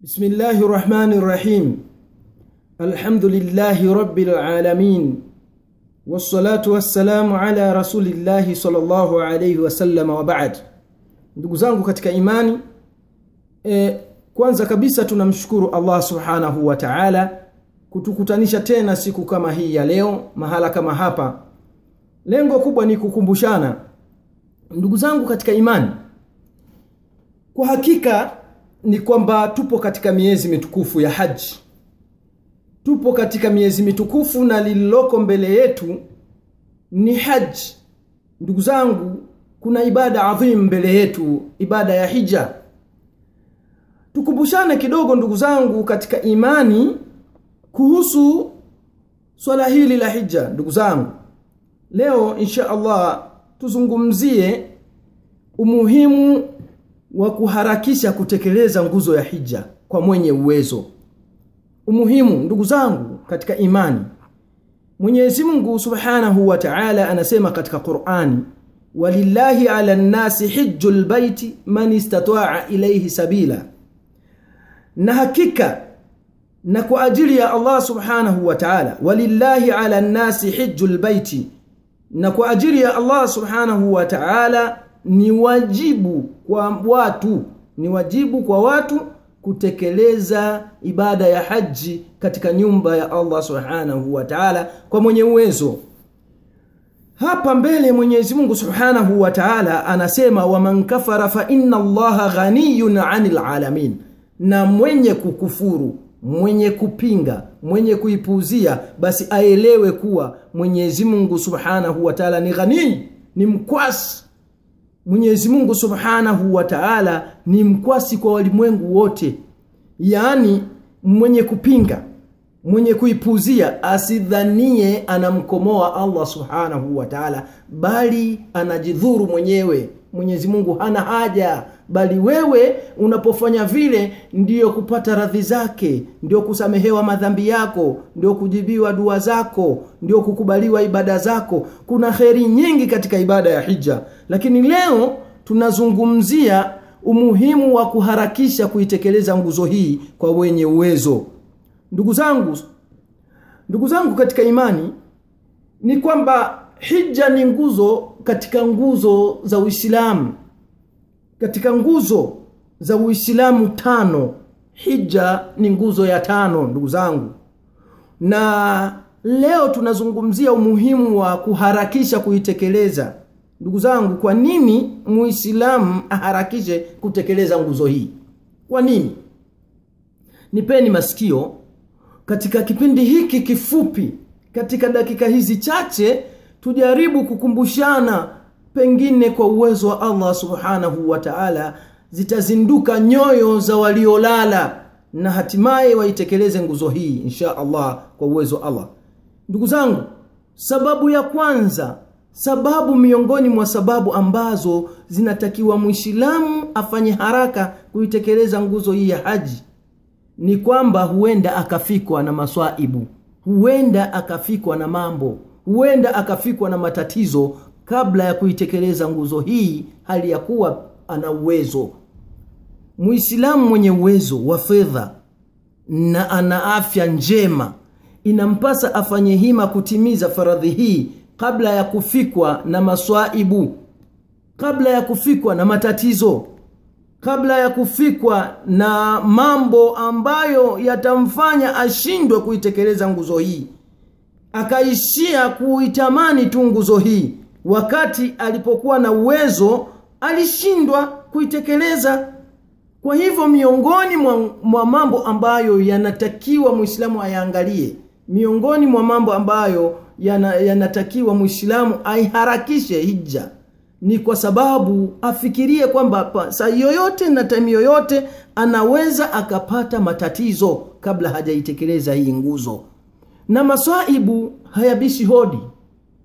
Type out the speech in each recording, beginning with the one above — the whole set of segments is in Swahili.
بسم الله الرحمن الرحيم الحمد لله رب العالمين والصلاة والسلام على رسول الله صلى الله عليه wasallam wa baad ndugu zangu katika imani e, kwanza kabisa tunamshukuru allah subhanahu wa taala kutukutanisha tena siku kama hii ya leo mahala kama hapa lengo kubwa ni kukumbushana ndugu zangu katika imani kwa hakika ni kwamba tupo katika miezi mitukufu ya haji. Tupo katika miezi mitukufu na lililoko mbele yetu ni haji. Ndugu zangu kuna ibada adhim mbele yetu ibada ya hija. Tukumbushane kidogo ndugu zangu katika imani kuhusu swala hili la hija ndugu zangu. Leo insha allah tuzungumzie umuhimu wa kuharakisha kutekeleza nguzo ya hija kwa mwenye uwezo. Umuhimu ndugu zangu katika imani. Mwenyezi mungu subhanahu wa taala anasema katika qurani walillahi ala nnasi hiju lbaiti man istataa ilaihi sabila. Na hakika na kwa ajili ya allah subhanahu wa taala walillahi ala nnasi hiju lbaiti na kwa ajili ya allah subhanahu wa taala ni wajibu kwa watu ni wajibu kwa watu kutekeleza ibada ya haji katika nyumba ya allah subhanahu wa taala kwa mwenye uwezo. Hapa mbele mwenyezi mungu subhanahu wa taala anasema waman kafara fa inna allaha ghaniyun anil alamin. Na mwenye kukufuru mwenye kupinga mwenye kuipuuzia basi aelewe kuwa mwenyezi mungu subhanahu wa taala ni ghanii ni mkwasi mwenyezi mungu subhanahu wa taala ni mkwasi kwa walimwengu wote. Yaani mwenye kupinga mwenye kuipuzia asidhanie anamkomoa allah subhanahu wa taala bali anajidhuru mwenyewe. Mwenyezi mungu hana haja bali wewe unapofanya vile ndiyo kupata radhi zake ndio kusamehewa madhambi yako ndio kujibiwa dua zako ndio kukubaliwa ibada zako. Kuna kheri nyingi katika ibada ya hija lakini leo tunazungumzia umuhimu wa kuharakisha kuitekeleza nguzo hii kwa wenye uwezo. Ndugu zangu ndugu zangu katika imani ni kwamba hija ni nguzo katika nguzo za uislamu katika nguzo za uislamu tano. Hija ni nguzo ya tano ndugu zangu. Na leo tunazungumzia umuhimu wa kuharakisha kuitekeleza. Ndugu zangu kwa nini muislamu aharakishe kutekeleza nguzo hii? Kwa nini? Nipeni masikio katika kipindi hiki kifupi. Katika dakika hizi chache tujaribu kukumbushana pengine kwa uwezo wa allah subhanahu wa taala zitazinduka nyoyo za waliolala na hatimaye waitekeleze nguzo hii insha allah kwa uwezo wa allah. Ndugu zangu sababu ya kwanza sababu miongoni mwa sababu ambazo zinatakiwa mwisilamu afanye haraka kuitekeleza nguzo hii ya haji ni kwamba huenda akafikwa na maswaibu huenda akafikwa na mambo huenda akafikwa na matatizo kabla ya kuitekeleza nguzo hii hali ya kuwa ana uwezo. Muislamu mwenye uwezo wa fedha na ana afya njema inampasa afanye hima kutimiza faradhi hii kabla ya kufikwa na maswaibu kabla ya kufikwa na matatizo kabla ya kufikwa na mambo ambayo yatamfanya ashindwe kuitekeleza nguzo hii. Akaishia kuitamani tu nguzo hii wakati alipokuwa na uwezo alishindwa kuitekeleza. Kwa hivyo miongoni mwa, mwa mambo ambayo yanatakiwa mwislamu ayaangalie miongoni mwa mambo ambayo yana, yanatakiwa mwislamu aiharakishe hija ni kwa sababu afikirie kwamba saa yoyote na taimu yoyote anaweza akapata matatizo kabla hajaitekeleza hii nguzo. Na maswaibu hayabishi hodi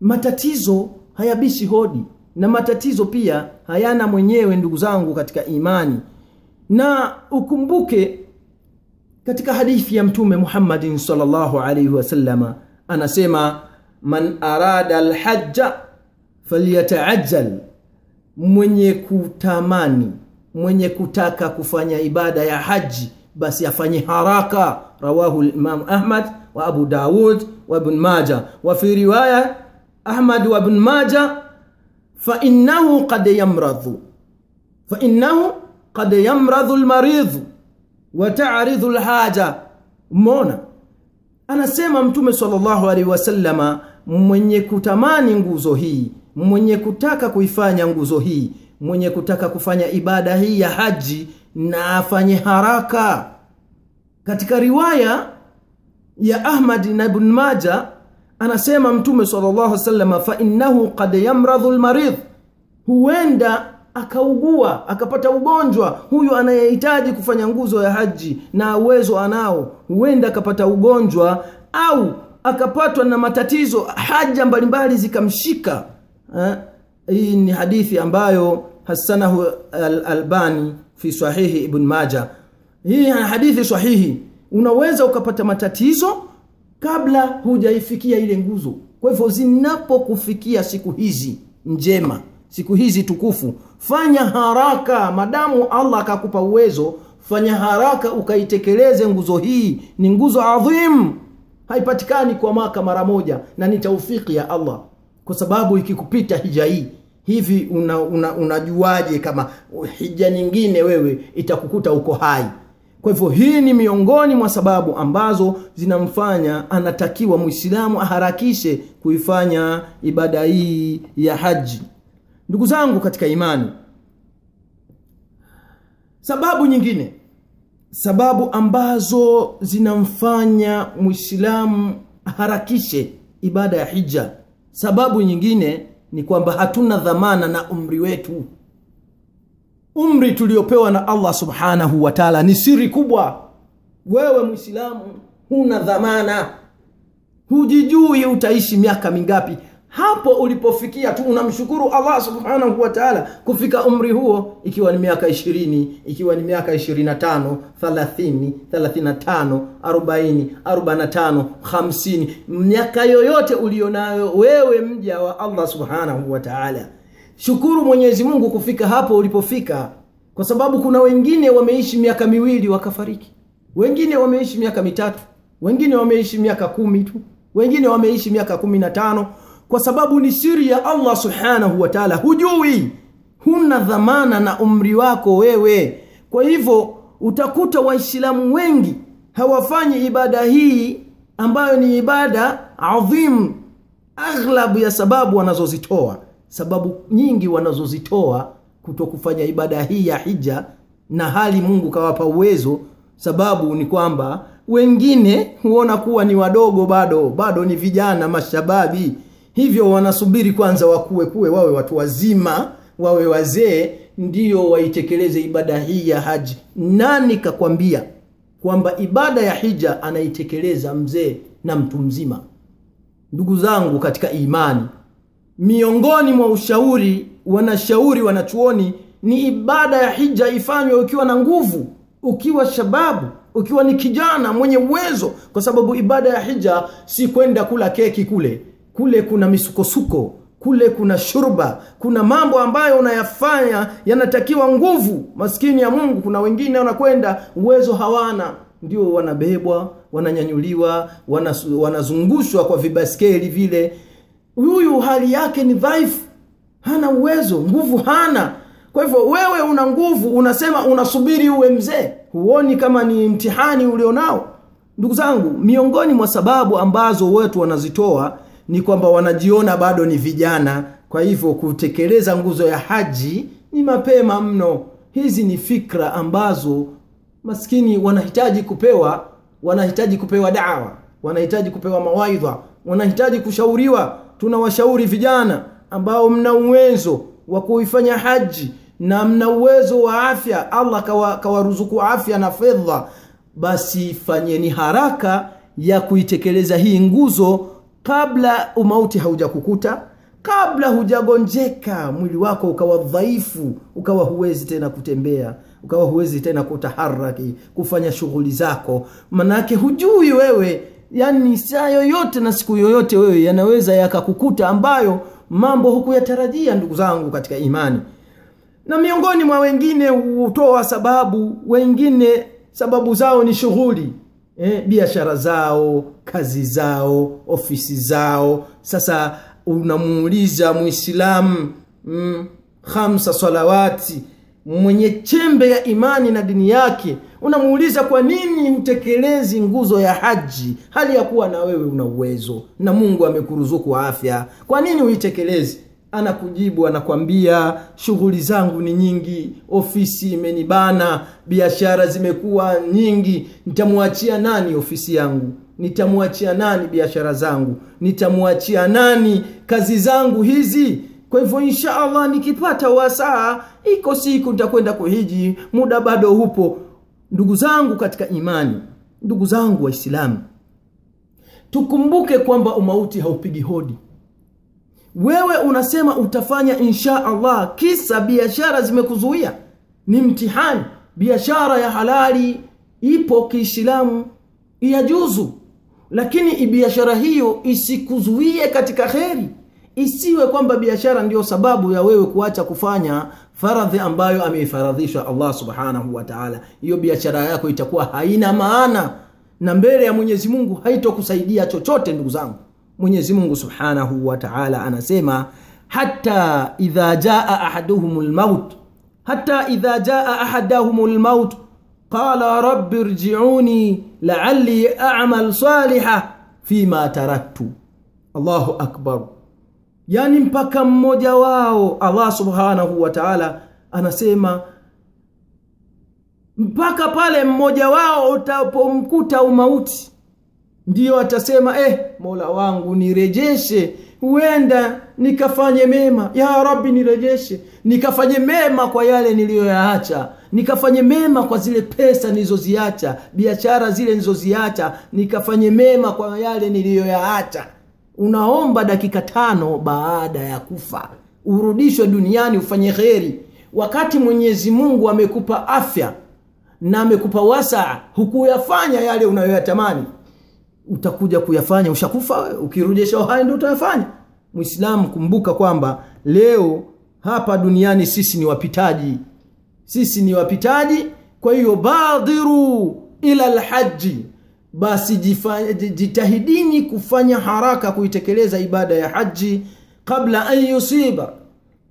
matatizo hayabishi hodi na matatizo pia hayana mwenyewe ndugu zangu katika imani. Na ukumbuke katika hadithi ya mtume muhammadin salllahu alaihi wasalama anasema man arada lhaja falyataajal mwenye kutamani mwenye kutaka kufanya ibada ya haji basi afanye haraka. Rawahu limamu Ahmad wa Abu Dawud wa Ibn Maja wa fi riwaya Ahmad wa Ibn Majah fa innahu qad yamradhu. Fa innahu qad yamradhu almaridhu wa ta'ridhu alhaja. Umeona? Anasema mtume sallallahu alaihi wasallama mwenye kutamani nguzo hii mwenye kutaka kuifanya nguzo hii mwenye kutaka kufanya ibada hii ya haji na afanye haraka. Katika riwaya ya ahmad na ibn maja anasema mtume sallallahu alaihi fa innahu qad yamradhu almaridh huenda akaugua akapata ugonjwa huyu anayehitaji kufanya nguzo ya haji na uwezo anao huenda akapata ugonjwa au akapatwa na matatizo haja mbalimbali zikamshika. Ha? hii ni hadithi ambayo hasanahu al-albani fi sahihi ibn maja hii hadithi sahihi. Unaweza ukapata matatizo kabla hujaifikia ile nguzo. Kwa hivyo zinapokufikia siku hizi njema siku hizi tukufu fanya haraka. Madamu allah akakupa uwezo fanya haraka ukaitekeleze nguzo hii. Ni nguzo adhim. Haipatikani kwa mwaka mara moja na ni taufiki ya allah. Kwa sababu ikikupita hija hii hivi unajuaje una, una kama hija nyingine wewe itakukuta uko hai kwa hivyo hii ni miongoni mwa sababu ambazo zinamfanya anatakiwa mwislamu aharakishe kuifanya ibada hii ya haji. Ndugu zangu katika imani sababu nyingine sababu ambazo zinamfanya mwislamu aharakishe ibada ya hija sababu nyingine ni kwamba hatuna dhamana na umri wetu umri tuliopewa na allah subhanahu wa taala ni siri kubwa. Wewe mwislamu huna dhamana. Hujijui utaishi miaka mingapi. Hapo ulipofikia tu unamshukuru allah subhanahu wa taala kufika umri huo ikiwa ni miaka ishirini ikiwa ni miaka ishirini na tano thalathini thelathini na tano arobaini arobaini na tano hamsini. Miaka yoyote ulionayo wewe mja wa allah subhanahu wa taala shukuru mwenyezi mungu kufika hapo ulipofika kwa sababu kuna wengine wameishi miaka miwili wakafariki. Wengine wameishi miaka mitatu wengine wameishi miaka kumi tu wengine wameishi miaka kumi na tano kwa sababu ni siri ya allah subhanahu wa taala. Hujui huna dhamana na umri wako wewe. Kwa hivyo utakuta waislamu wengi hawafanyi ibada hii ambayo ni ibada adhimu, aghlabu ya sababu wanazozitoa sababu nyingi wanazozitoa kuto kufanya ibada hii ya hija na hali mungu kawapa uwezo sababu ni kwamba wengine huona kuwa ni wadogo bado bado ni vijana mashababi. Hivyo wanasubiri kwanza wakuwe kuwe wawe watu wazima wawe wazee ndiyo waitekeleze ibada hii ya haji. Nani kakwambia kwamba ibada ya hija anaitekeleza mzee na mtu mzima? Ndugu zangu katika imani miongoni mwa ushauri wanashauri wanachuoni ni ibada ya hija ifanywe ukiwa na nguvu ukiwa shababu ukiwa ni kijana mwenye uwezo kwa sababu ibada ya hija si kwenda kula keki kule. Kule kuna misukosuko kule kuna shurba kuna mambo ambayo unayafanya yanatakiwa nguvu. Maskini ya mungu kuna wengine wanakwenda uwezo hawana. Ndio wanabebwa wananyanyuliwa wanazungushwa kwa vibaskeli vile huyu hali yake ni dhaifu. Hana uwezo nguvu hana. Kwa hivyo wewe una nguvu unasema unasubiri uwe mzee. Huoni kama ni mtihani ulionao? Ndugu zangu miongoni mwa sababu ambazo wetu wanazitoa ni kwamba wanajiona bado ni vijana. Kwa hivyo kutekeleza nguzo ya haji ni mapema mno. Hizi ni fikra ambazo maskini wanahitaji kupewa. Wanahitaji kupewa dawa. Wanahitaji kupewa mawaidha. Wanahitaji kushauriwa tunawashauri vijana ambao mna uwezo wa kuifanya haji na mna uwezo wa afya allah kawaruzuku kawa afya na fedha basi fanyeni haraka ya kuitekeleza hii nguzo kabla umauti haujakukuta kabla hujagonjeka mwili wako ukawa dhaifu ukawa huwezi tena kutembea ukawa huwezi tena kutaharaki kufanya shughuli zako. Manake hujui wewe yani saa yoyote na siku yoyote wewe yanaweza yakakukuta ambayo mambo hukuyatarajia ndugu zangu katika imani. Na miongoni mwa wengine hutoa sababu wengine sababu zao ni shughuli. Eh, biashara zao kazi zao ofisi zao. Sasa unamuuliza muislamu mm, khamsa salawati mwenye chembe ya imani na dini yake unamuuliza kwa nini hutekelezi nguzo ya haji? Hali ya kuwa na wewe una uwezo na mungu amekuruzuku afya. Kwa nini huitekelezi anakujibu anakwambia shughuli zangu ni nyingi ofisi imenibana biashara zimekuwa nyingi. Nitamwachia nani ofisi yangu? Nitamwachia nani biashara zangu? Nitamwachia nani kazi zangu hizi kwa hivyo insha allah nikipata wasaa iko siku nitakwenda kuhiji. Muda bado hupo. Ndugu zangu katika imani ndugu zangu waislamu tukumbuke kwamba umauti haupigi hodi. Wewe unasema utafanya insha allah kisa biashara zimekuzuia. Ni mtihani. Biashara ya halali ipo kiislamu yajuzu lakini biashara hiyo isikuzuie katika kheri isiwe kwamba biashara ndiyo sababu ya wewe kuacha kufanya faradhi ambayo ameifaradhisha allah subhanahu wa taala. Hiyo biashara yako itakuwa haina maana. Na mbele ya mwenyezi mungu haitokusaidia chochote ndugu zangu. Mwenyezi mungu subhanahu wa taala anasema hata idha jaa ahaduhum lmaut hata idha jaa ahadahum lmaut qala rabbi rjiuni laali amal saliha fima taraktu. Allahu akbar yani mpaka mmoja wao allah subhanahu wa taala anasema mpaka pale mmoja wao utapomkuta umauti ndiyo atasema eh mola wangu nirejeshe huenda nikafanye mema. Ya rabbi nirejeshe nikafanye mema kwa yale niliyoyaacha nikafanye mema kwa zile pesa nilizoziacha biashara zile nilizoziacha nikafanye mema kwa yale niliyoyaacha unaomba dakika tano baada ya kufa. Urudishwe duniani ufanye kheri. Wakati mwenyezi mungu amekupa afya na amekupa wasaa hukuyafanya yale unayoyatamani. Utakuja kuyafanya ushakufa ukirudisha uhai ndo utayafanya. Mwislamu kumbuka kwamba leo hapa duniani sisi ni wapitaji. Sisi ni wapitaji kwa hiyo badhiru ila lhaji basi jitahidini kufanya haraka kuitekeleza ibada ya haji kabla an yusiba.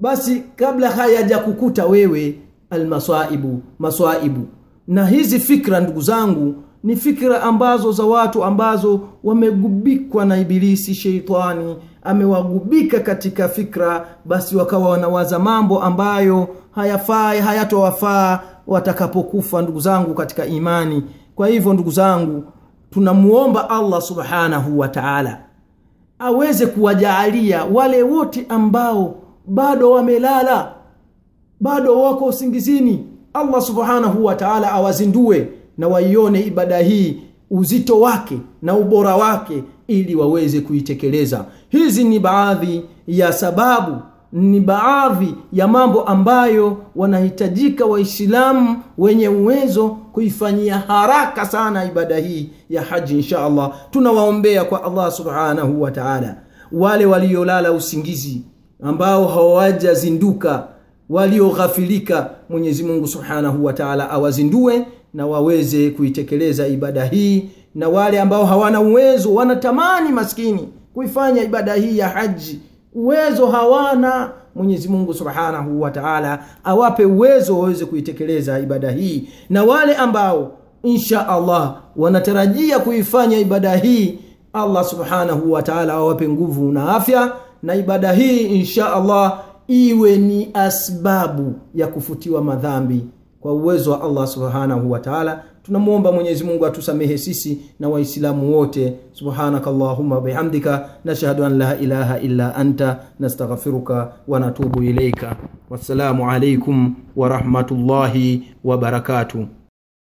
Basi kabla hayajakukuta wewe almasaibu maswaibu na hizi fikra ndugu zangu ni fikra ambazo za watu ambazo wamegubikwa na ibilisi sheitani. Amewagubika katika fikra basi wakawa wanawaza mambo ambayo hayafai hayatowafaa watakapokufa ndugu zangu katika imani. Kwa hivyo ndugu zangu tunamuomba allah subhanahu wa taala aweze kuwajaalia wale wote ambao bado wamelala bado wako usingizini. Allah subhanahu wa taala awazindue na waione ibada hii uzito wake na ubora wake ili waweze kuitekeleza. Hizi ni baadhi ya sababu ni baadhi ya mambo ambayo wanahitajika waislamu wenye uwezo kuifanyia haraka sana ibada hii ya haji insha allah. Tunawaombea kwa allah subhanahu wa taala. Wale waliolala usingizi ambao hawajazinduka walioghafilika mwenyezi mungu subhanahu wa taala awazindue na waweze kuitekeleza ibada hii. Na wale ambao hawana uwezo wanatamani maskini kuifanya ibada hii ya haji uwezo hawana. Mwenyezi mungu subhanahu wa taala awape uwezo waweze kuitekeleza ibada hii. Na wale ambao insha allah wanatarajia kuifanya ibada hii allah subhanahu wa taala awape nguvu na afya. Na ibada hii insha allah iwe ni asbabu ya kufutiwa madhambi kwa uwezo wa allah subhanahu wa taala tunamwomba mwenyezi mungu atusamehe sisi na waislamu wote. Subhanaka allahuma bihamdika. Nashhadu an la ilaha illa anta. Nastaghfiruka wa natubu ilaika wassalamu alaikum warahmatullahi wabarakatuh